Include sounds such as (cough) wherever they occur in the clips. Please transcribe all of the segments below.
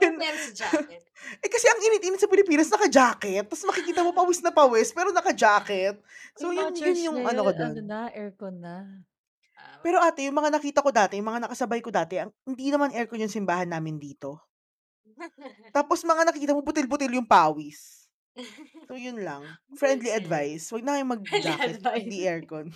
Yun meron sa (laughs) jacket. Eh, kasi ang init-init sa Pilipinas, naka-jacket. Tapos makikita mo pawis na pawis, pero naka-jacket. So, Yung mga yun, yun church yung ngayon, ano ko ano doon. na, aircon na. Ah, Pero ate, yung mga nakita ko dati, yung mga nakasabay ko dati, ang, hindi naman aircon yung simbahan namin dito. (laughs) Tapos mga nakita mo, butil-butil yung pawis. So, yun lang. (laughs) Friendly advice. Huwag na kayong mag-jacket. Hindi aircon.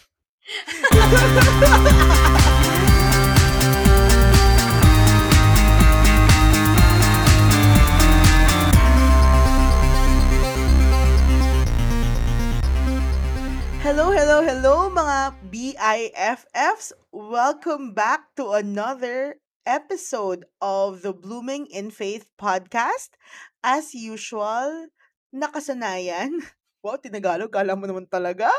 Hello, hello, hello mga BIFFs. Welcome back to another episode of the Blooming in Faith podcast. As usual, nakasanayan. (laughs) Wow, tinagalog. Kala mo naman talaga.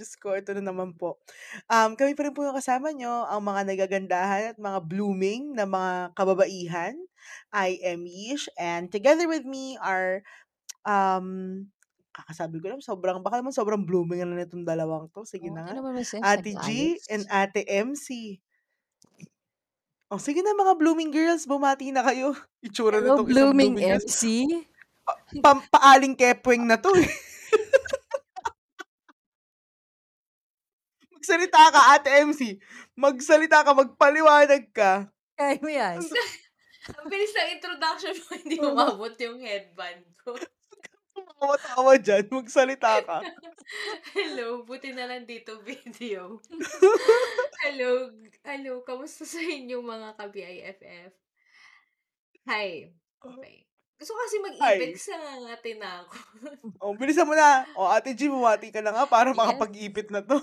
Diyos ko, ito na naman po. Um, kami pa rin po yung kasama nyo, ang mga nagagandahan at mga blooming na mga kababaihan. I am Yish and together with me are um, kakasabi ko lang, sobrang, baka naman sobrang blooming na nitong dalawang to. Sige Oo, na nga. Ate G and Ate MC. O, sige na mga blooming girls, bumati na kayo. (laughs) Itsura na Hello, itong isang blooming blooming. MC. Pa- paaling kepweng na to eh. (laughs) Magsalita ka, Ate MC. Magsalita ka, magpaliwanag ka. Kaya mo yan. Ang (laughs) bilis ng introduction mo, hindi umabot yung headband ko. Tawa-tawa dyan, magsalita ka. Hello, buti na lang dito video. (laughs) hello, hello, kamusta sa inyo mga ka-BIFF? Hi. Okay. Gusto ko kasi mag-ipit Hi. kasi nangangatin na ako. O, bilisan mo na. O, Ate G, bumati ka na nga para makapag-ipit na to.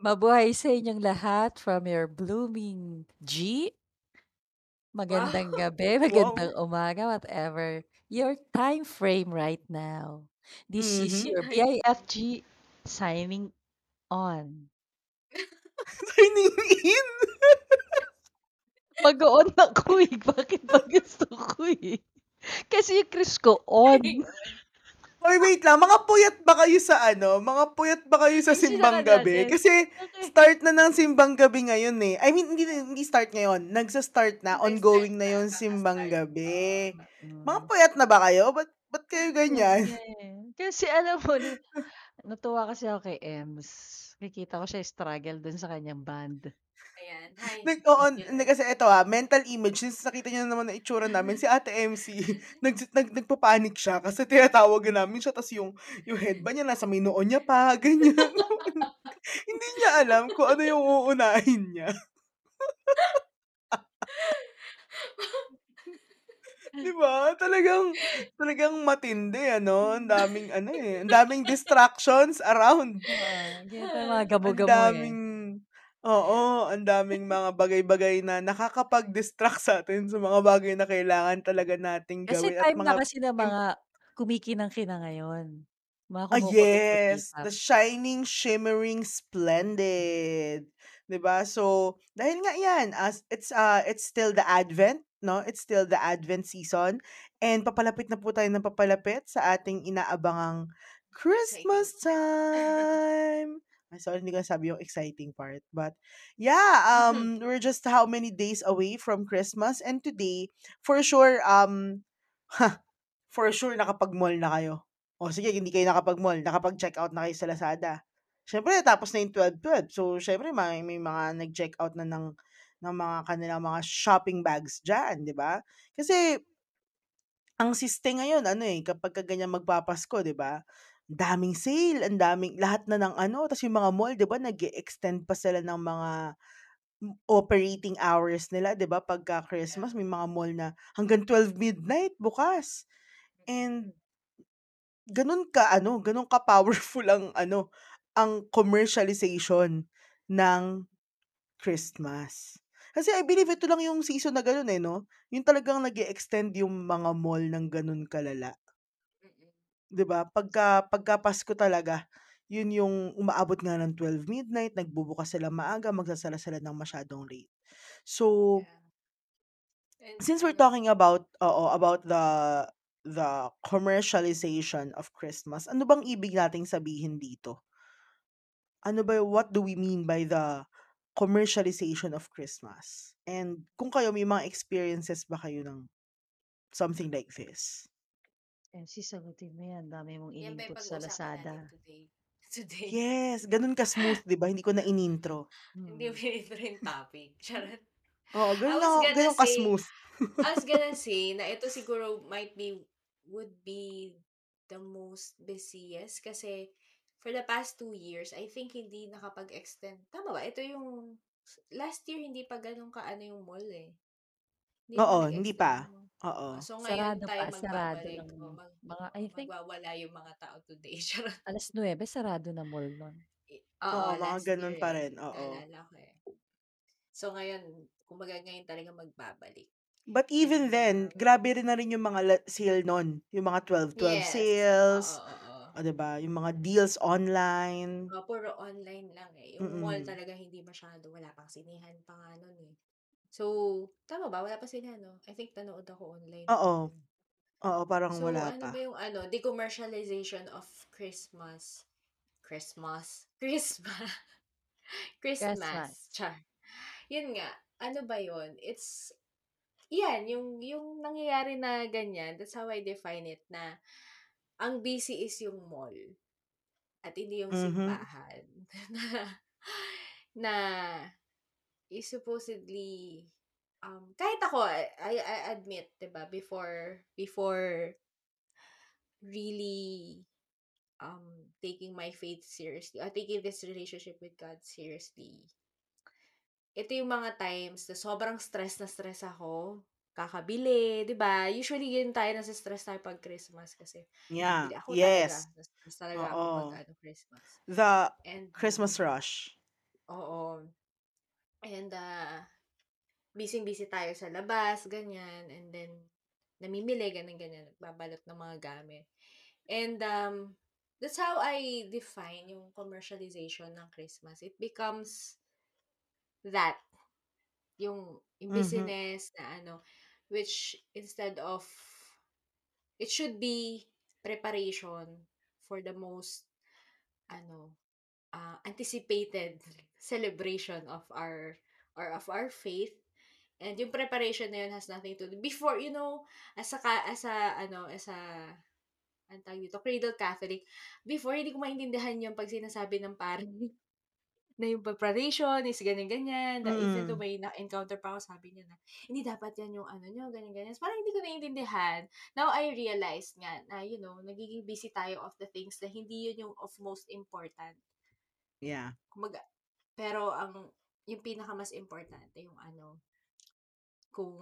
Mabuhay sa inyong lahat from your blooming G. Magandang gabi, (laughs) magandang umaga, whatever your time frame right now. This is Mhm. your BIFG signing on. (laughs) Signing in. Mag-on ako eh. Bakit ba gusto ko eh? Kasi yung Chris ko on. (laughs) Oy, wait lang. Mga puyat ba kayo sa ano? Mga puyat ba kayo sa simbang gabi? Kasi start na ng simbang gabi ngayon eh. I mean, hindi, hindi start ngayon. Nagsa-start na. Ongoing na yung simbang gabi. Mm. Mga puyat na ba kayo? Ba't, ba't kayo ganyan? Kasi alam mo, na- (laughs) natuwa kasi ako kay Ems. Nakikita ko siya struggle dun sa kanyang band. Ayan. Hi. Nag, oo, hindi kasi ito ah, mental image, since nakita niyo naman na itsura namin, si Ate MC, (laughs) nag, nag, nagpapanik siya kasi (laughs) tinatawag namin siya, tas yung, yung headband niya nasa may noon niya pa, (laughs) ganyan. hindi niya alam kung ano yung uunahin niya. Di ba? Talagang, talagang matindi, ano? Ang daming, ano eh, ang daming distractions around. Ah, ganyan tayo mga Ang gamo-gamo eh. Oo, ang daming mga bagay-bagay na nakakapag-distract sa atin sa mga bagay na kailangan talaga nating Kasi gawin at time na mga kasi ng mga kumikinang-kina ngayon. Mga Ah, yes, the shining, shimmering, splendid. 'Di ba? So, dahil nga 'yan, as it's uh it's still the Advent, no? It's still the Advent season and papalapit na po tayo ng papalapit sa ating inaabangang Christmas time. Sorry, hindi ko nasabi yung exciting part. But, yeah, um, we're just how many days away from Christmas and today, for sure, um, for sure, nakapag-mall na kayo. O sige, hindi kayo nakapag-mall, nakapag-check out na kayo sa Lazada. Siyempre, tapos na yung 12-12. So, siyempre, may, may mga nag-check out na ng, ng mga kanilang mga shopping bags dyan, di ba? Kasi, ang siste ngayon, ano eh, kapag ka ganyan magpapasko, di ba? Ang daming sale, ang daming, lahat na ng ano, tapos yung mga mall, di ba, nag extend pa sila ng mga operating hours nila, di ba? Pagka Christmas, may mga mall na hanggang 12 midnight bukas. And, ganun ka, ano, ganun ka powerful ang, ano, ang commercialization ng Christmas. Kasi I believe ito lang yung season na ganun eh, no? Yung talagang nag extend yung mga mall ng ganun kalala. 'Di ba? Pagka, pagka Pasko talaga, yun yung umaabot nga ng 12 midnight, nagbubukas sila maaga, magsasara sila ng masyadong late. So, Yeah. And since we're ano, talking about oo, about the the commercialization of Christmas, ano bang ibig nating sabihin dito? Ano ba what do we mean by the commercialization of Christmas? And kung kayo may mga experiences ba kayo ng something like this? Eh, sasagutin mo yan. Dami mong Yan ba yung in-input sa pag-uusapan natin Lazada. today? (laughs) Today. Yes, ganun ka-smooth, 'di ba? Hindi ko na inintro. Hindi mo pinintro yung topic. (laughs) Charot. Oo, I ganun was gonna ganun say, ka-smooth. I was gonna (laughs) say na ito siguro might be, would be the most busiest kasi for the past two years, I think hindi nakapag-extend. Tama ba? Ito yung, last year hindi pa ganun kaano yung mall eh. Hindi pa Oo, nag-extend hindi pa. yung mall. Oo. Ah, So ngayon Sarado tayo pa, sarado magbabalik. ng mag, mga, I think, magwawala yung mga tao today. (laughs) Charot. alas 9, sarado na mall nun. I- Oo, Oo, mga last ganun pa eh. rin. Oo. Naalala ko eh. So ngayon, kumbaga ngayon talaga magbabalik. But even then, grabe rin na rin yung mga la- sale nun. Yung mga 12-12 yes. sales. Oo, oo. O, diba? Yung mga deals online. Oh, puro online lang eh. Yung mall Mm-mm. talaga hindi masyado. Wala pang sinihan pa nga nun eh. So, tama ba? Wala pa sinihan, no? I think nanood ako online. Oo. Oo, parang So, wala ano pa. ba yung ano? Decommercialization of Christmas. Christmas. (laughs) Christmas. Christmas. Christmas. Char. Yun nga. Ano ba yun? It's, yan, yung, yung nangyayari na ganyan, that's how I define it, na ang busy is yung mall at hindi yung Mhm. simbahan. (laughs) na, na is supposedly um kahit ako I, I I admit 'di ba before before really um taking my faith seriously or taking this relationship with God seriously ito yung mga times na sobrang stress na stress ako kakabili, 'di ba? Usually yun tayo nasa stress tayo pag Christmas kasi Yeah. ako Yes. talaga. Na-stress talaga ako Oo. pag ano Christmas. The And Christmas rush. Oo. And, uh, busy-busy tayo sa labas, ganyan. And then, namimili, ganyan-ganyan. Nagbabalot ng mga gamit. And, um, that's how I define yung commercialization ng Christmas. It becomes that. Yung, yung Mhm. business na ano, which instead of, it should be preparation for the most, ano, uh, anticipated celebration of our or of our faith and yung preparation na yun has nothing to do before you know as a as a ano as a ang tawag dito cradle catholic before hindi ko maintindihan yung pag sinasabi ng parang (laughs) na yung preparation is ganyan-ganyan. Na even though Mm. may na-encounter pa ako, sabi niya na, hindi dapat yan yung ano nyo, ganyan-ganyan. So, parang hindi ko naiintindihan. Now, I realized nga na, you know, nagiging busy tayo of the things na hindi yun yung of most important. Yeah. Kumaga, pero ang, yung pinaka mas importante, yung ano, kung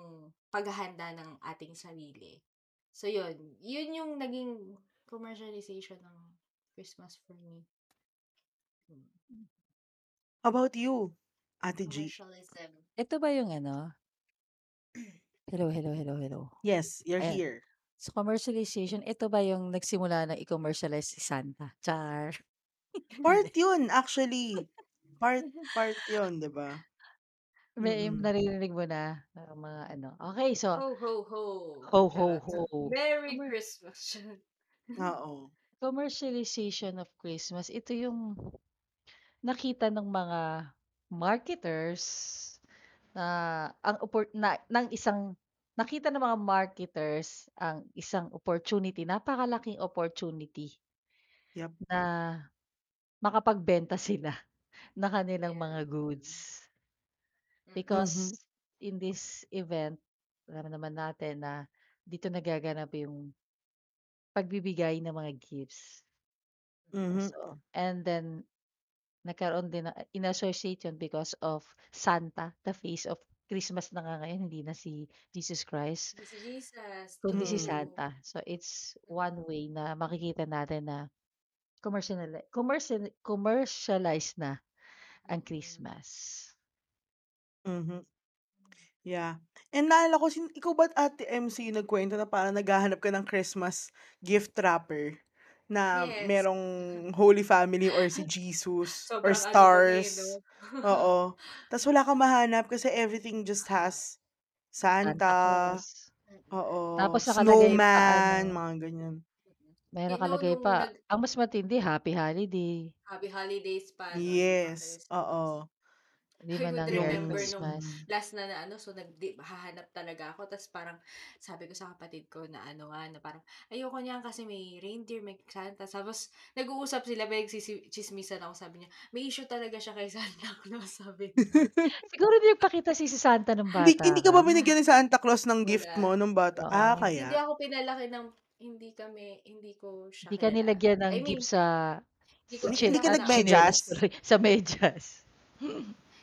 paghahanda ng ating sarili. So, yun. Yun yung naging commercialization ng Christmas for me. Hmm. How about you, Ate G? Commercialism. Ito ba yung ano? Hello, hello, hello, hello. Yes, you're Ayan. here. So, commercialization, ito ba yung nagsimula na i-commercialize si Santa? Char. (laughs) Part yun, actually. Part, (laughs) part yun, di ba? May Mm-mm. naririnig mo na uh, mga ano. Okay, so, Ho, ho, ho. ho, ho, ho. Merry Commer- Christmas. (laughs) Oo. commercialization of Christmas, ito yung nakita ng mga marketers na ang na, ng isang nakita ng mga marketers ang isang opportunity, napakalaking opportunity Yep. na makapagbenta sila ng kanilang mga goods. Mhm. Because in this event, alam naman natin na dito nagaganap yung pagbibigay ng mga gifts. Mhm. So, and then nagkaroon din na in association because of Santa, the face of Christmas na nga ngayon, hindi na si Jesus Christ, Hindi si Jesus. kundi si Mm. True. Santa. So, it's one way na makikita natin na commercial, commercial, commercialize na ang. Christmas. Mhm. Yeah. And naalala ko, sin- ikaw ba't Ate MC yung nagkwento na parang naghahanap ka ng Christmas gift wrapper na Yes. merong Holy Family or si Jesus (laughs) or Sobrang ano kami, stars. no? Oo. (laughs) Tapos wala kang mahanap kasi everything just has Santa Santa, Claus. Mm-mm. oo, Tapos nakalagay pa snowman, ano, mga ganyan. Meron You know, nakalagay nung pa, nag, ang mas matindi, Happy Holiday. happy holidays pa, no? Yung mga Yes. Christmas. Oo. Hindi I man would lang Merry remember nung Christmas. last na na ano, so nagdi hahanap talaga ako ta's parang sabi ko sa kapatid ko na ano nga, na parang ayoko niyan kasi may reindeer, may Santa. Tapos nag-uusap sila, tsismisan ako, sabi niya, "May issue talaga siya kay (laughs) Santa Claus," sabi niya. Siguro hindi nagpakita si si Santa Hindi bata hindi ka ka. ba binigyan ni Santa Claus ng gift Wala. mo nung bata? Ah, Oo. Hindi kaya. ako pinalaki ng hindi kami hindi ko siya Hindi ka kilala. nilagyan ng I mean, gift sa hindi ko Hindi (laughs) hindi ka kilala nagmedyas? tuloy, sa medyas.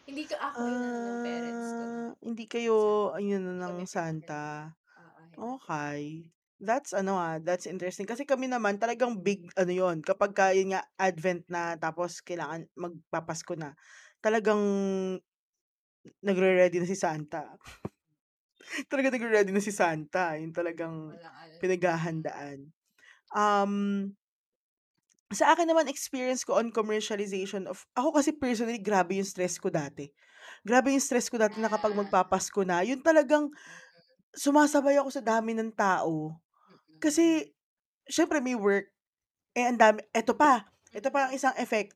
Hindi ko ako inaano ng parents ko Ah, hindi kayo ayun ng kami Santa. Oo, hindi. Okey. That's ano, ah, that's interesting. Kasi kami naman talagang big ano yun, kapagka yun nga Advent na tapos kailangan magpapasko na, talagang nagre-ready na si Santa. Talagang nagre-ready na si Santa, yun talagang mm. pinaghahandaan. Um, sa akin naman experience ko on commercialization of ako kasi personally grabe yung stress ko dati. Grabe yung stress ko dati na kapag Ah. magpapasko na, yun talagang Mm. sumasabay ako sa dami ng tao. Mm. Kasi siyempre may work, eh, ang dami eto pa, eto pa ang Mm. isang effect.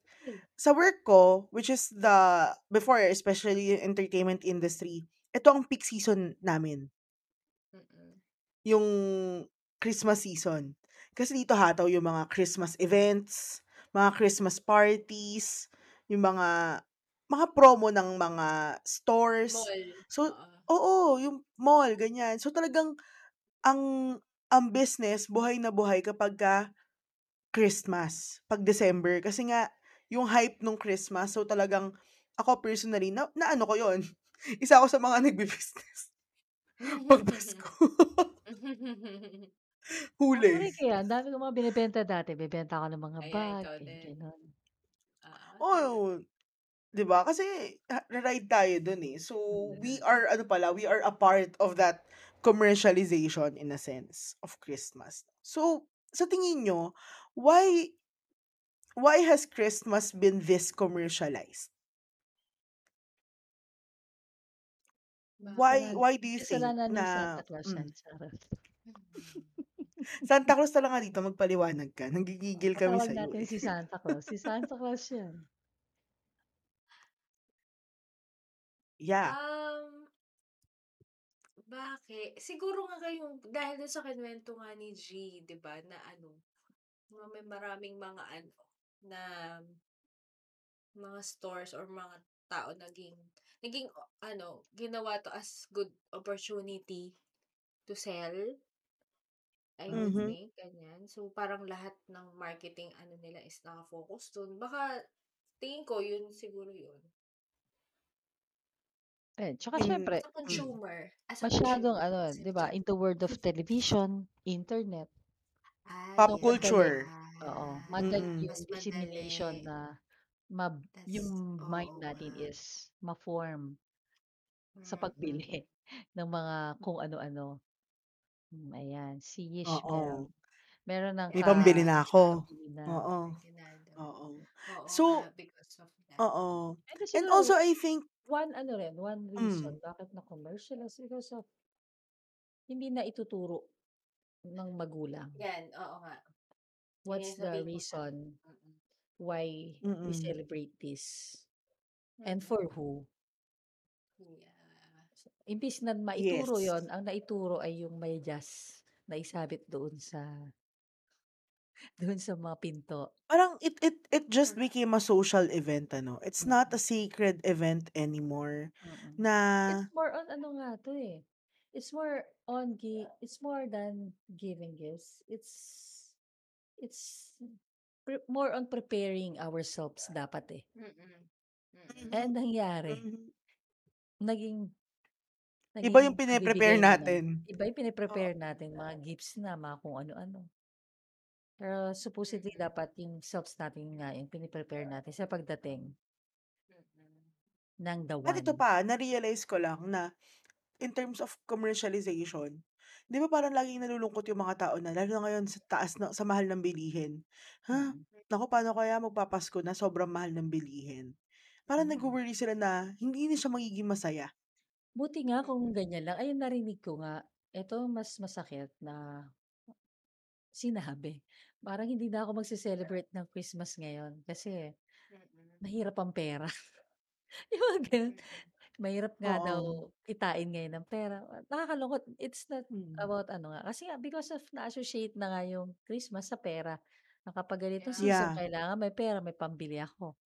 Sa work ko, which is the before especially yung entertainment industry, eto ang peak season namin. Mm. Yung Christmas season. Kasi dito hataw yung mga Christmas events, mga Christmas parties, yung mga mga promo ng mga stores. Mall, So oo. oo, yung mall, ganyan. So talagang ang ang business buhay na buhay kapagka Christmas, 'pag December. Kasi nga yung hype nung Christmas, so talagang ako personally na naano ko yun, isa ako sa mga nagbi-business (laughs) 'pag Pasko. (laughs) Huli. rin kaya, ang dami kong mga binebenta dati. Bebenta ako ng mga Kaya bag, ikaw eh, din. Oo, talaga. Oo, 'di ba? Kasi ha ra-ride tayo dun, eh. So, we Mm. are ano pala, we are a part of that commercialization in a sense of Christmas. So, sa tingin niyo, why why has Christmas been this commercialized? Why why do you think Kasalanan na Santa Claus yan, hmm. charot. (laughs) Santa Claus talaga dito, magpaliwanag ka. Nanggigigil kami Patawag sa'yo, natin eh. si Santa Claus. Si Santa Claus yan. Yeah. Um Bakit? Siguro nga kayong dahil dun sa kinuwento nga ni G, 'di ba, na ano, may maraming mga ano, na mga stores or mga tao naging naging ano, ginawa 'to as good opportunity to sell. I would Mhm. think, ganyan. So, parang lahat ng marketing ano nila is naka-focus dun. Baka tingin ko yun siguro yun. Eh, tsaka In siyempre As a hmm. consumer, as a masyadong consumer ano, 'di ba, diyan in the world of (laughs) television, internet. Pop Ay, madali culture. oo, ah, madali Mm. yung dissemination na mab Tas yung mind oo natin nga. is ma-form sa Mm. pagbili (laughs) ng mga kung ano-ano. Hmm, ayan, si Yish meron. Oo. Meron ng May ka pambili na ako. na. Oo. Oo. Oo So because of that. oo. Pero And siguro also I think one ano rin, one reason Hmm. bakit na-commercialize because of hindi naituturo ng magulang. Yan, oo nga. Yun What's yung the sabihin ko reason Mm. Why we Mm. celebrate this and for who? Yeah. Imbis na maituro Yes. yun, ang naituro ay yung medyas na isabit doon sa doon sa mga pinto. Parang it it it just Mm. became a social event ano. It's not a sacred event anymore Mm. na It's more on ano nga 'to, eh, it's more on gi it's more than giving gifts. It's it's pre more on preparing ourselves dapat, eh. Mm. Mm. Eh, ang Mhm. nangyari, Mhm. naging Iba yung naging pine-prepare na ng natin. iba yung pine-prepare Oo. natin, mga gifts na, mga kung ano-ano. Pero supposedly Mm. dapat yung selves natin nga yung pine-prepare natin sa pagdating Mm. ng the At ito one. pa, na-realize ko lang na in terms of commercialization, 'di ba parang laging nalulungkot yung mga tao na lalo na ngayon sa taas na sa mahal ng bilihin. Ha, Mm. naku paano kaya magpapasko na sobrang mahal ng bilihin. Parang Mm. nagwo-worry sila na hindi na siya magiging masaya. Buti nga kung ganyan lang. Ayun narinig ko nga, eto mas masakit na sinabi. Parang hindi na ako magse-celebrate ng Christmas ngayon kasi Mm. mahirap ang pera. (laughs) Yung mga. Mahirap nga Oo. daw kitain ngayon ng pera. Nakakalungkot. It's not Hmm. about ano nga, kasi nga because of na-associate na nga yung Christmas sa pera. Na kapag ganitong Yeah. season Yeah. kailangan may pera, may pambili ako.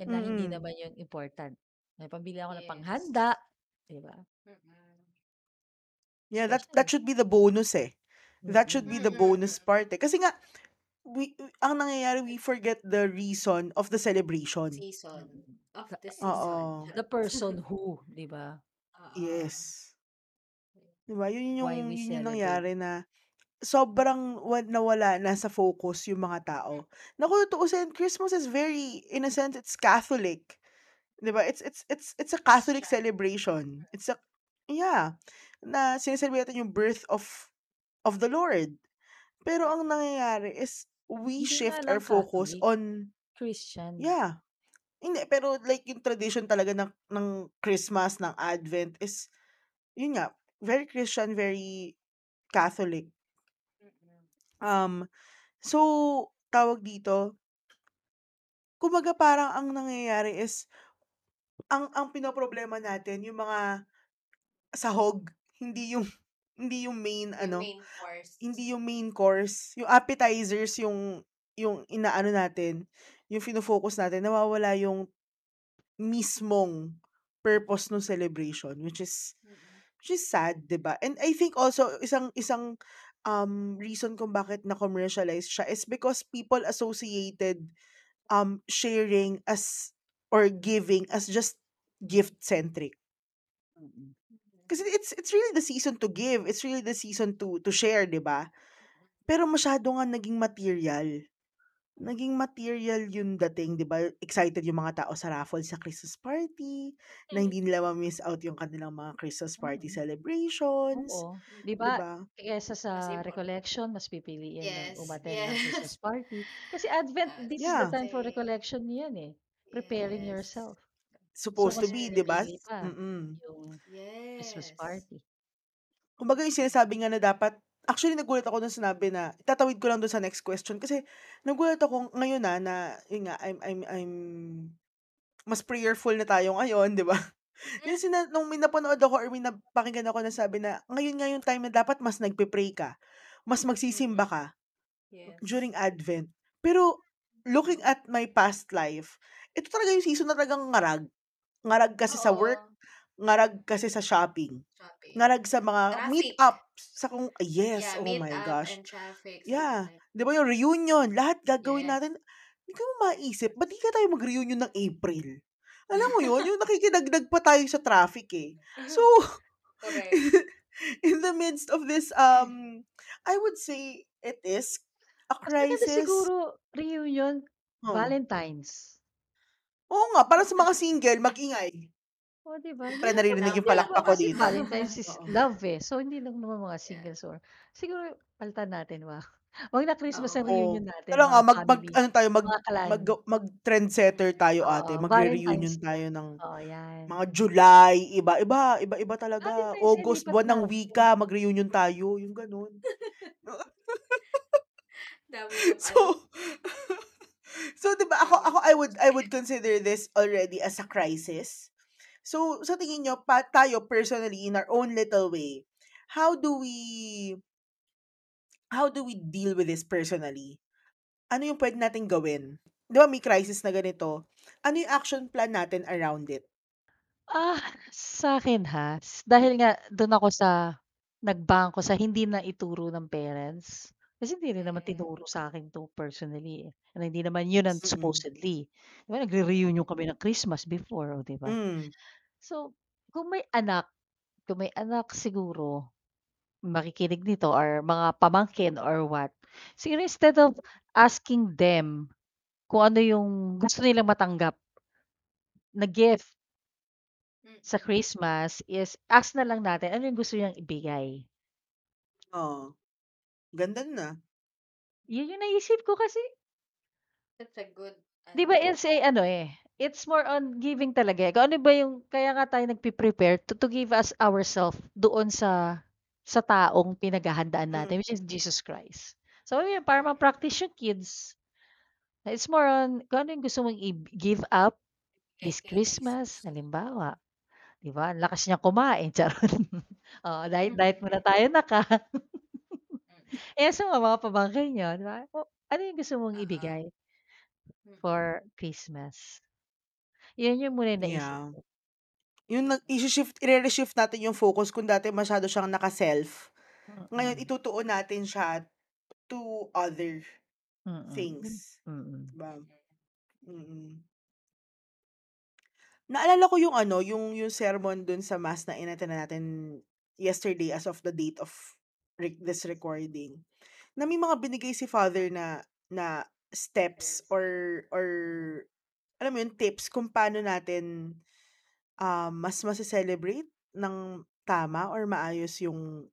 Eh, na hindi Mm. naman yun important. May pambili ako ng Yes. panghanda, 'di ba? Mm. Yeah, that that should be the bonus, eh. That should Mm. be the bonus mm. part, eh. Kasi nga we ang nangyayari we forget the reason of the celebration. Season. Of the season. Oo. The person who, 'di ba? Yes. 'Di ba, yun yung yun yung nangyari na sobrang wa nawala na sa focus yung mga tao. Na kung tutuusin, Christmas is very in a sense, it's Catholic. 'Di ba? It's it's it's it's a Catholic celebration. It's a yeah, na sine-celebrate natin yung birth of of the Lord. Pero ang nangyayari is we Hindi nga shift our lang focus Catholic, on Christian. yeah. Hindi, pero like yung tradition talaga ng ng Christmas, ng Advent is yun nga, very Christian, very Catholic. Um, so tawag dito kumbaga parang ang nangyayari is ang ang pinoproblema natin yung mga sahog, hindi yung hindi yung main Yung ano, main course. hindi yung main course. Yung appetizers yung yung inaano natin, yung fino-focus natin, nawawala yung mismong purpose nung celebration, which is Mm. which is sad, 'di ba? And I think also isang isang um reason kung bakit na-commercialize siya is because people associated um sharing as or giving as just gift-centric. Mm. Mm. Kasi it's it's really the season to give. It's really the season to to share, 'di ba? Pero masyado ngang naging material. Naging material yung dating, 'di ba? Excited yung mga tao sa raffle sa Christmas party, na Mm. hindi nila ma-miss out yung kanilang mga Christmas party Mm. celebrations, Oo. 'Di ba, ba? kaysa sa Kasi recollection, mas pipiliin ng Yes, umattend ng Christmas yes. party. Kasi (laughs) Advent, Yes. this is the Yeah. time for recollection yan, eh. Preparing Yes. yourself. So, Supposed to be, 'di ba? pinipili pa Mm. yung Christmas Yes. party. Kumbaga yung sinasabi nga na dapat actually nagulat ako nung sinabi na itatawid ko lang dun sa next question kasi nagulat ako ngayon, ah, na yun nga I'm I'm I'm mas prayerful na tayo ngayon, 'di ba? (laughs) Yung Hmm. sina nung may napanood ako or may napakinggan ako na sabi na ngayon nga yung time na dapat mas nagpe-pray ka, mas magsisimba Mm. ka Yes. during Advent. Pero looking at my past life, ito talaga yung season na talagang ngarag. Ngarag kasi sa work, Oo. ngarag kasi sa shopping, Shopping. ngarag sa mga Traffic. meet-ups, sa kung yes, Yeah, oh meet my up gosh. and traffic, Yeah, something. 'di ba yung reunion, lahat gagawin Yes. natin. Di ko maisip, ba't di kaya tayo mag-reunion ng April? Alam mo yun, yung (laughs) nakikidagdag pa tayo sa traffic, eh. So, (laughs) Correct. (laughs) in the midst of this, um, I would say it is a Mas maganda crisis. siguro reunion, Oh. Valentine's. Oo nga, para sa mga single, mag-ingay. Oh, 'di ba? Lang naririnig yung lang palakpak ko dito. Valentine's is Oo. love, eh. So, hindi lang naman mga singles or siguro palitan natin ba? (laughs) 'Wag na Christmas ang Oo. reunion natin, Tara nga mga mag mag family, ano tayo, mag mga clan. mag mag-trendsetter tayo, ate. Oo, Magre-reunion Valentine's tayo ng Oo, yan. mga July, iba-iba, iba-iba talaga. Valentine's Day, August, buwan ng wika, mag-reunion tayo, yung gano'n. (laughs) (laughs) Dami mong So. So 'di ba ako ako I would I would consider this already as a crisis. So, sa tingin niyo pa tayo personally in our own little way, how do we how do we deal with this personally? Ano yung puwede nating gawin? 'Di ba may crisis na ganito, ano yung action plan natin around it? Ah, sa'kin ha, s dahil nga dun ako sa nag-bangko sa hindi naituro ng parents. Kasi hindi rin naman Mm. tinuro sa'kin 'to personally, eh, na hindi naman yun ang Mm. supposedly. 'Di ba nagre-reunion kami ng Christmas before, oh, 'di ba? Hmm. So, kung may anak kung may anak siguro, makikinig nito or mga pamangkin or what, siguro instead of asking them kung ano yung gusto nilang matanggap na gift sa Mm. Christmas is ask na lang natin ano yung gusto niyang ibigay. Oo. Ganda nun, ah. Yun yung naisip ko kasi That's a good 'di ba ano. it's a ano, eh, it's more on giving talaga, eh. Kung ano ba yung kaya nga tayo nagpe-prepare to to give us ourself doon sa sa taong pinaghahandaan Mm. natin, which is Jesus Christ. So, yun para ma-practice yung kids. It's more on kung ano yung gusto mong i give up this Kay Christmas, halimbawa, 'di ba, ang lakas niyang kumain, (laughs) charot. Oo, diet diet muna tayo. Mm. Eh, sa mga pamangkin niyo, 'di ba? O ano yung gusto mong Oo. ibigay Mm. for Christmas? Yun yung muna yung naisip Yeah. ko. Yung nag ishi-shift ire-reshift natin yung focus kung dati masyado siyang naka-self, ngayon Mm. itutuon natin siya to other Mm. things, Mm. 'di ba? Mm. Mm. Naalala ko yung ano, yung yung sermon dun sa mass na in-attend natin yesterday as of the date of re this recording, na may mga binigay si Father na na steps or or alam mo yun, tips kung paano natin, um, mas mase-celebrate ng tama or maayos yung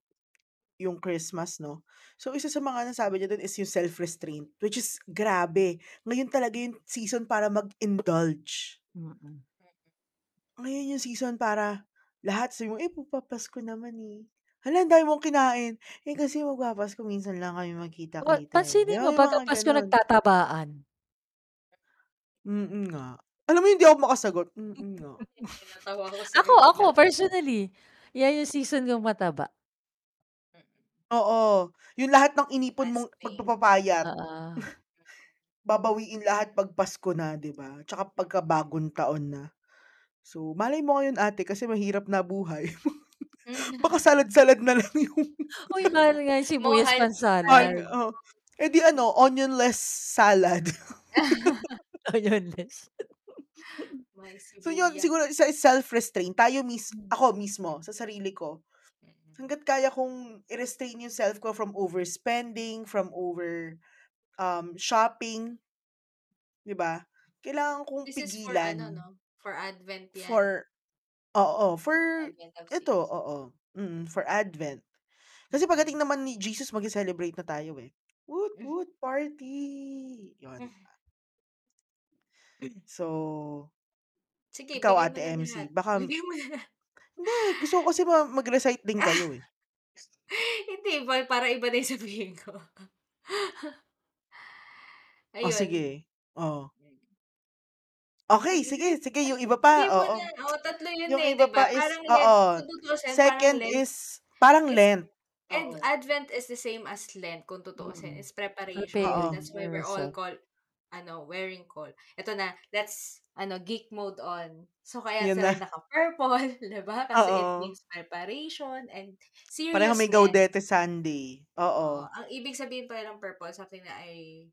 yung Christmas 'no. So isa sa mga nasabi niya dun is yung self-restraint, which is grabe, ngayon talaga yung season para mag-indulge. Mm. Ngayon yung season para lahat sabi mo, "Eh, magpapasko naman, eh. Hala, ang dami mong kinain." Eh, kasi magpapasko minsan lang kami Pa magkita-kita, eh. 'Di pansinin ba, mo yung pagka mga Pasko gano'n. nagtatabaan. Mm, nga. Alam mo hindi ako makasagot, mm, nga. (laughs) (laughs) Natawa ako Ako ako personally, yan yung season kong mataba. Mm. Oo, yung lahat ng inipon mong Fasting. pagpapapayat. Oo. (laughs) Babawiin lahat 'pag Pasko na, 'di ba? Tsaka pagka bagong taon na. So, malay mo ngayon ate kasi mahirap na buhay. Baka salad-salad na lang yung (laughs) Uy, mahal nga yung (laughs) sibuyas mahal pansalad. oh. Eh, di ano, onion-less salad. (laughs) Onion-less. So yun, sibuyas. siguro isa is self-restraint. Tayo mis Hmm. ako mismo sa sarili ko, Mm. hangga't kaya kong i-restrain yung self ko from overspending, from over, um, shopping 'di ba? Kailangan kong This is for ano pigilan. 'no, for Advent yan. For oo, for Advent of ito, season. oo, mm, for Advent. Kasi Mm. pagdating naman ni Jesus magce-celebrate na tayo, eh. Woot Hmm. woot party! Yun. (clears throat) So Sige, ikaw bigay mo Ate na MC, lahat. baka (laughs) Bigay mo na lahat. hindi, gusto ko kasi ma mag-recite din kayo, eh. (laughs) Hindi, pa para iba na yung sabihin ko. Oh, (laughs) Ayun. sige. Oh. Okey, Sige sige, yung iba pa, Sabihin mo oo. na. Oo, 3 yun, Yung eh, iba 'di ba? pa is Parang Lent, oo, kung tutuusin parang second Lent is parang is Lent. and Oo. Advent is the same as Lent kung tutuusin. Mm. It's preparation. Oo. Preparing That's why we're all yourself. call ano, wearing cowl. Eto na, let's ano, geek mode on. So, kaya Yun sila na. naka-purple, (laughs) 'di ba? Kasi it Oo. means preparation and Parehong may seriousness. Gaudete Sunday. Oo, Oo. ang ibig sabihin pala ng purple, something that I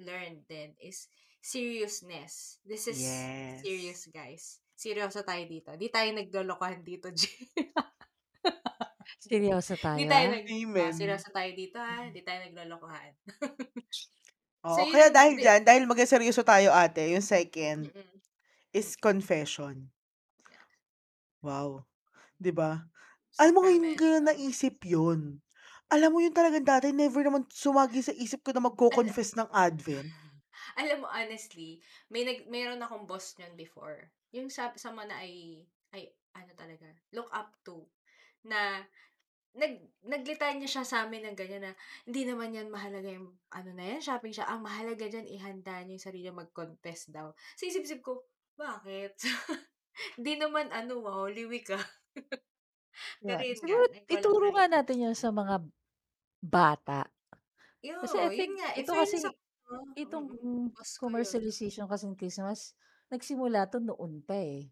learned din is seriousness. This is Yes. serious, guys. Seryoso tayo dito. 'Di tayo naglolokohan dito, (laughs) G. Seryoso 'Di tayo, tayo ah. nag oh, Amen. seryoso tayo dito, ah, 'di tayo naglolokohan. (laughs) So, Oo, yun kaya dahil di diyan, dahil maging seryoso tayo ate, yung second Mm. is confession. Yeah. Wow, 'di ba? Alam mo ngayon ko naisip yun. Alam mo yun talagang dati never naman sumagi sa isip ko na magko-confess ng Advent. Alam mo honestly, may nag meron akong boss niyan before. Yung sa someone na I I ano talaga, look up to, na nag naglitanya siya sa'min ng ganyan na, "Hindi naman yan mahalaga yung ano na yan, shopping siya. Ang mahalaga diyan ihanda niyo yung sarili niyo mag-confess daw." Sa isip-isip ko, bakit? (laughs) Hindi naman ano, Holy Week, ah. Pero Yeah, siguro ituro nga natin yun sa mga bata. Kasi I Yo, yun think nga, in ito kasi, ako, ah, itong mm, yun. commercialization kasing Christmas, nagsimula 'to noon pa, eh.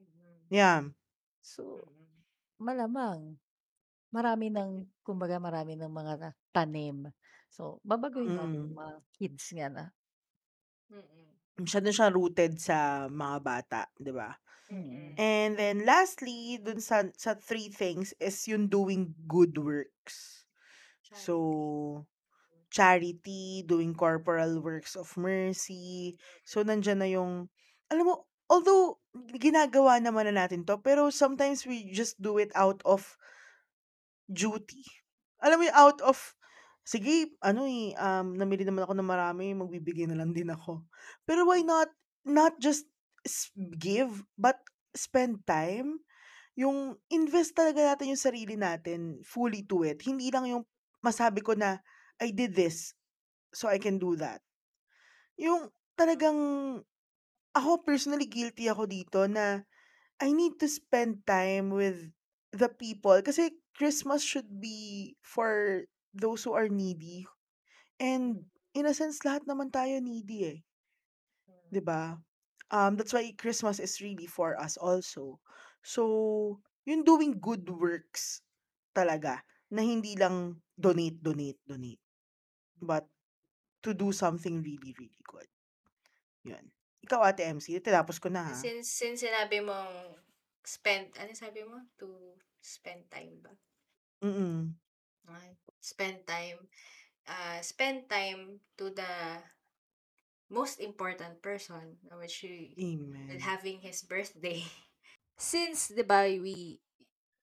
Mm. Yeah. So, Mm. malamang marami ng kumbaga marami ng mga tanim. So, babaguhin natin yung Mm. mga kids nga na Mm. Masyado siyang rooted sa mga bata, 'di ba? Mm. Mm. And then lastly, dun sa sa 3 things is yung doing good works. So, Charity. doing corporal works of mercy. So, nandiyan na yung alam mo, although ginagawa naman na natin 'to, pero sometimes we just do it out of duty. Alam mo out of, "Sige ano, eh, um, namili naman ako ng marami, magbibigay na lang din ako." Pero why not not just give, but spend time? Yung invest talaga natin yung sarili natin fully to it. Hindi lang yung masabi ko na, "I did this, so I can do that." Yung talagang ako personally guilty ako dito na I need to spend time with the people kasi Christmas should be for those who are needy. And in a sense, lahat naman tayo needy eh. 'Di ba? Um, that's why Christmas is really for us also. So, yung doing good works talaga na hindi lang donate, donate, donate. But to do something really, really good. Yun. Ikaw, Ate MC, tinapos ko na ha. Since, since sinabi mong spend, ano sabi mo? To spend time ba? Mm-mm. Spend time. Uh, spend time to the most important person, which you, Amen. having his birthday. (laughs) Since, di ba, we,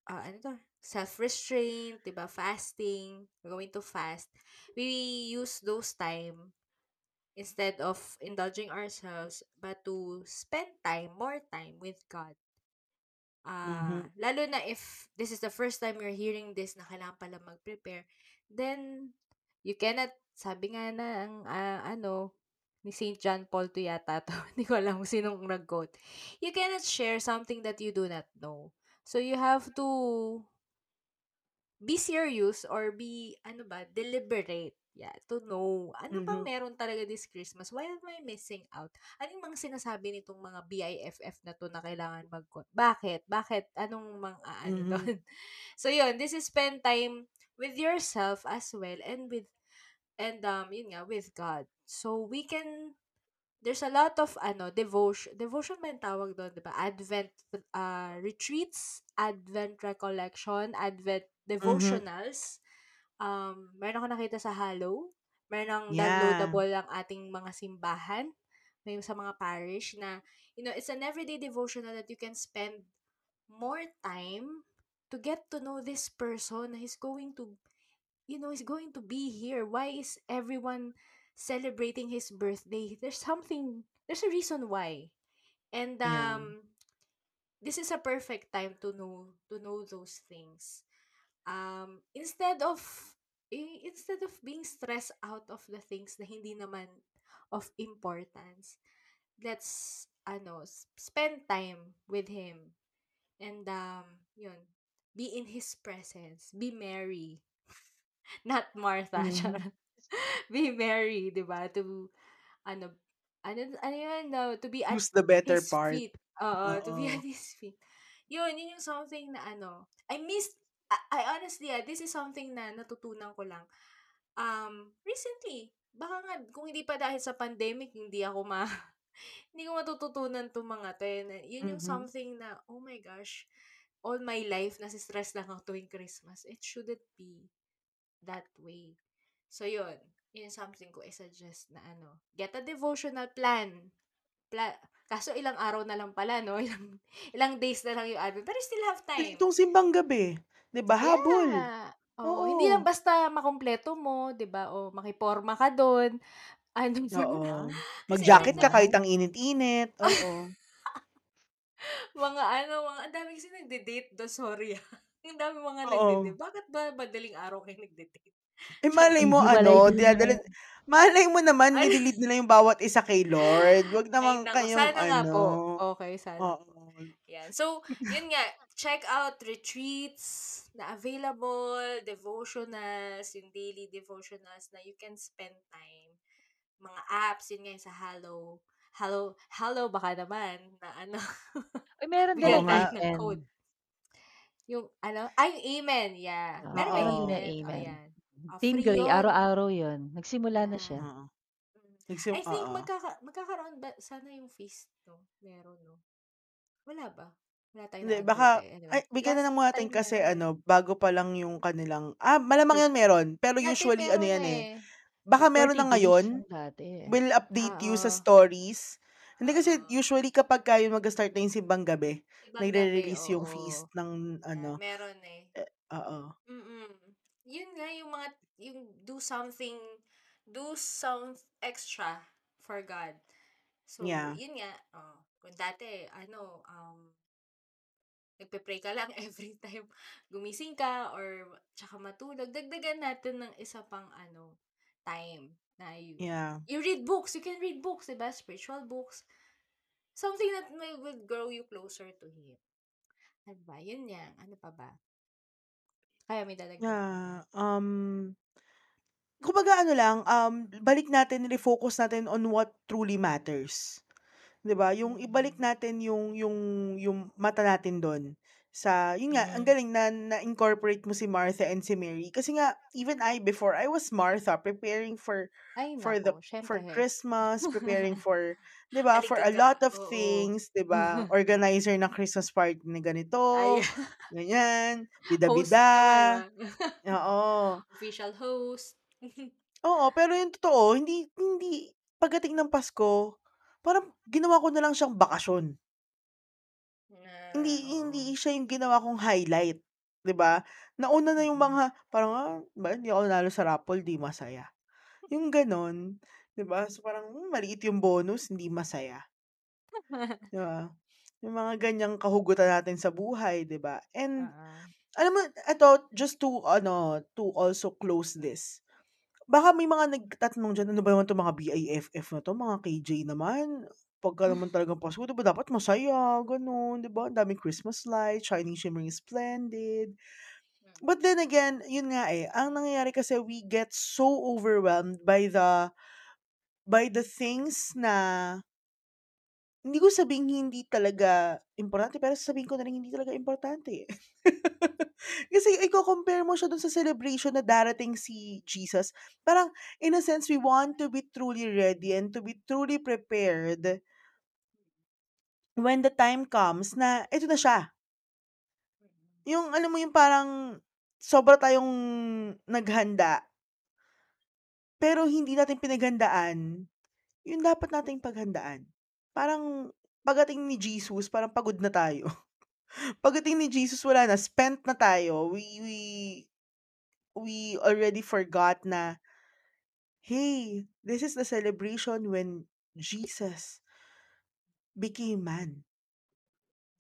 uh, ano to, self-restraint, di ba, fasting, we're going to fast, we use those time instead of indulging ourselves, but to spend time, more time with God. Ah, Mhm. lalo na if this is the first time you're hearing this na kailangan pala mag-prepare, then you cannot, sabi nga na ang ah, ano, ni St. John Paul to yata to. (laughs) Hindi ko alam kung sinong nag-quote. You cannot share something that you do not know. So you have to be serious or be, ano ba, deliberate. Yeah, to know. Ano bang Mhm. meron talaga this Christmas? Why am I missing out? Ano yung mga sinasabi nitong mga BIFF na to na kailangan mag Bakit? Bakit? Anong mga ano Mhm. doon? (laughs) So yun, this is spend time with yourself as well and with and um yun nga with God. So we can there's a lot of ano devotion devotion ba yung tawag doon, 'di ba? Advent uh, retreats, Advent recollection, Advent Mhm. devotionals. Um, meron ako nakita sa Hallow. Meron ng Yeah. downloadable ang ating mga simbahan. May sa mga parish na, you know, it's an everyday devotional that you can spend more time to get to know this person na he's going to, you know, he's going to be here. Why is everyone celebrating his birthday? There's something, there's a reason why. And Yeah. um, this is a perfect time to know to know those things um, instead of eh, instead of being stressed out of the things na hindi naman of importance, let's ano, s- spend time with him. And um, yun, be in his presence, be merry. (laughs) Not Martha, (laughs) Mhm. charot. be merry, 'di ba? To ano ano ano yun, no, to be at Choose the better his part. feet. Oo, to be Oo. at his feet. Yun, yun yung something na ano, I missed, I, I honestly, ah, this is something na natutunan ko lang. Um, recently, baka nga, kung hindi pa dahil sa pandemic, hindi ako ma, (laughs) hindi ko matututunan itong mga to. Yun, yun yung Mhm. something na, oh my gosh, all my life, nasi-stress lang ako tuwing Christmas. It shouldn't be that way. So, yun. Yun something ko i-suggest na ano, get a devotional plan. Pla- Kaso ilang araw na lang pala, no? (laughs) Ilang, ilang days na lang yung Advent. Pero still have time. itong simbang gabi, 'di ba? Habol. Yeah. Oo, hindi lang basta makumpleto mo, 'di ba? O makiporma ka doon. (laughs) (laughs) Ano Oo. Kasi Mag-jacket ka na kahit ang init-init. Oo. (laughs) mga ano, mga ang dami kasi nagde-date do, sorry. ah. Ang dami mga Oo. nagde-date. Bakit ba madaling araw kayo nagde-date? Eh, malay mo ano, din dinadala naman. malay mo naman Ano? nile-lead nila yung bawat isa kay Lord. Wag Ay, naman naku, kayong sana nga ano. po. Okay, sana po. Oo. Yan. So, yun nga, check out retreats na available, devotionals, yung daily devotionals na you can spend time. Mga apps, yun nga yung sa Hello. Hello, hello baka naman na ano, (laughs) Uy, meron (laughs) din amen. code. Yung ano, ay, amen, yeah. Oo, Meron yung na amen? Amen. yan. O, Team yun. araw-araw yun. Nagsimula na Yeah. siya. Oo. Mm. Nagsim I think oo. magkaka magkakaroon ba sana yung feast, no? Meron, no? Wala ba? Wala tayong Hindi, baka eh. Ay bigyan na last lang muna natin time kasi meron. ano, bago pa lang yung kanilang ah, malamang yun meron. Pero Dati usually ano meron yan eh, eh. baka meron 40 na days ngayon. dati eh. We'll update you sa Oo. stories. Hindi kasi Oo. usually kapag kayo mag-start na yung simbang gabi, Ibang gabi, nagre-release yung feast oo. ng Yeah, ano, meron eh. eh, oo. Mm-mm. Yun nga yung mga, yung do something, do some extra for God. So, Yeah. yun nga, oh, kung dati, ano, um, nagpe-pray ka lang (laughs) every time gumising ka or tsaka matulog, dagdagan natin ng isa pang ano, time na you, Yeah. you read books, you can read books, diba? Spiritual books. something that may will grow you closer to Him. Ano ba? Yun yan. Ano pa ba? Kaya may dadagdag? Yeah, um, kumbaga ano lang, um, balik natin, refocus natin on what truly matters. 'Di ba? Yung ibalik Mm. natin yung yung yung mata natin dun sa yun nga, ang Mhm. galing na na-incorporate mo si Martha and si Mary. Kasi nga, even I before, I was Martha preparing for Ay for the naku, for. Christmas, preparing for (laughs) 'di ba, for a lot of Oo. things, 'di ba? (laughs) Organizer ng Christmas party na ganito, Ay, ganyan, (laughs) host bida-bida. Oo. Official host. Oo, pero yung totoo, hindi hindi pagdating ng Pasko, parang ginawa ko na lang siyang bakasyon. Na, Hindi oo. hindi siya yung ginawa kong highlight, 'di ba? Nauna na yung Mm. mga parang, ah, "Bakit hindi ako nanalo sa raffle, 'di masaya." Yung gano'n, 'di ba? So, parang, hmm, maliit yung bonus, hindi masaya. (laughs) 'Di ba? Yung mga ganyang kahugutan natin sa buhay, 'di ba? And Oo. alam mo eto, just to ano, to also close this, baka may mga nagtatanong diyan, "Ano ba naman 'tong mga BIFF na 'to, mga KJ naman, pagka naman talagang Pasko, 'di ba dapat masaya, gano'n, 'di ba? Ang daming Christmas lights, shining, shimmering, splendid." Mm. But then again, yun nga, eh, ang nangyayari kasi we get so overwhelmed by the by the things na hindi ko sabihing hindi talaga importante, pero sasabihin ko na ring hindi talaga importante, eh. (laughs) (laughs) Kasi iko-compare mo siya dun sa celebration na darating si Jesus, parang in a sense, we want to be truly ready and to be truly prepared when the time comes na eto na siya. Yung alam mo yung parang sobra tayong naghanda pero hindi natin pinaghandaan yung dapat nating paghandaan. Parang pagdating ni Jesus, parang pagod na tayo. (laughs) Pagdating ni Jesus, wala na, spent na tayo. We we we already forgot na, "Hey, this is the celebration when Jesus became man."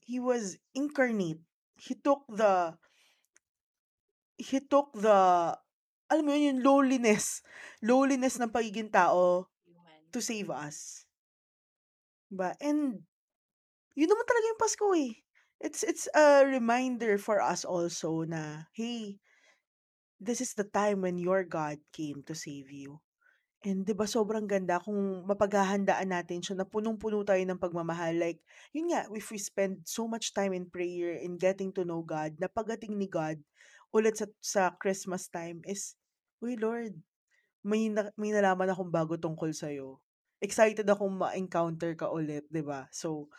He was incarnate. He took the he took the alam mo yun, yung lowliness, lowliness ng pagiging tao to save us. 'Di ba? And yun naman talaga yung Pasko, eh. It's it's a reminder for us also na, "Hey, this is the time when your God came to save you." And 'di ba sobrang ganda kung mapaghahandaan natin siya na punong-puno tayo ng pagmamahal. Like, yun nga, if we spend so much time in prayer and getting to know God, na pagdating ni God ulit sa sa Christmas time is, "Uy Lord, may na may nalaman akong bago tungkol sa'yo. Excited akong ma-encounter ka ulit." 'Di ba? So,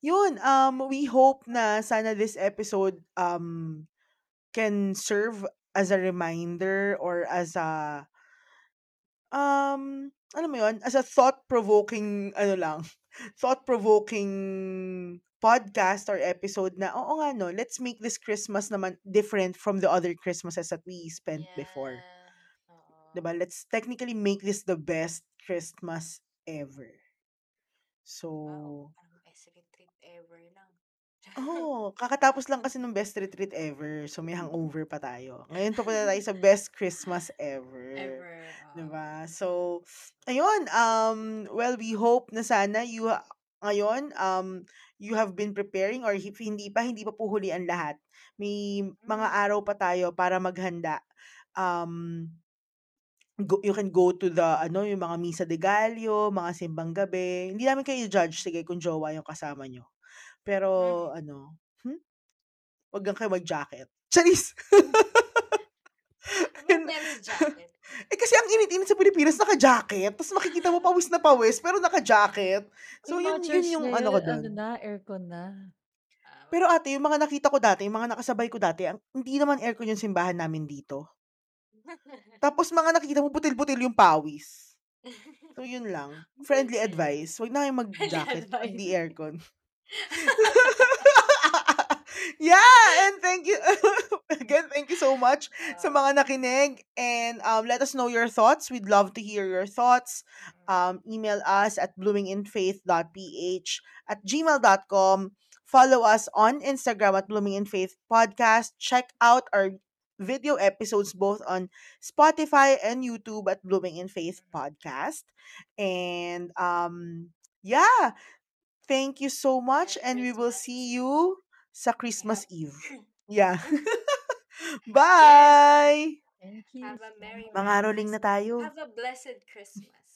yun, um, we hope na sana this episode, um, can serve as a reminder or as a um, alam mo yun, as a thought-provoking ano lang, (laughs) thought-provoking podcast or episode na, oo nga 'no, let's make this Christmas naman different from the other Christmases that we spent before. Yeah. 'Di Oo. ba? Let's technically make this the best Christmas ever. Wow, So parang ever lang. (laughs) Oo, kakatapos lang kasi nung best retreat ever. So, may hangover pa tayo. Ngayon papunta tayo sa (laughs) best Christmas ever. Ever, 'Di oo. ba? So, ayun, um, well, we hope na sana you ngayon, um, you have been preparing or if hindi pa, hindi pa po huli ang lahat. May mga Mm. araw pa tayo para maghanda. Um, go you can go to the ano, yung mga misa de gallo, mga simbang gabi. Hindi namin kayo i-judge, sige kung jowa yung kasama niyo. Pero Mm. ano, hmm? 'Wag lang kayo mag-jacket. (laughs) Charis! (laughs) Sa (laughs) jacket? eh, kasi ang init-init sa Pilipinas, naka-jacket. Ta's makikita mo pawis na pawis, pero naka-jacket. So, yun yun yung ano ngayon, ko ano dun. na, aircon na. Ah, Pero ate, yung mga nakita ko dati, yung mga nakasabay ko dati, ang hindi naman aircon yung simbahan namin dito. Tapos mga nakikita mo, butil-butil yung pawis. So, yun lang. Friendly advice. Huwag na kayong mag-jacket pag advice. di aircon. Yeah! And thank you. (laughs) Again, thank you so much sa mga nakinig. And um, let us know your thoughts. We'd love to hear your thoughts. Mm. Um, email us at bloominginfaith.ph at gmail.com. Follow us on Instagram at Blooming in Faith Podcast. Check out our video episodes both on Spotify and YouTube at Blooming in Faith. Podcast. And um, yeah, thank you so much and we will see you sa. Christmas Eve. (clears throat) Yeah. (laughs) Bye! Thank you Have a merry, Mga roling na tayo. Have a blessed Christmas.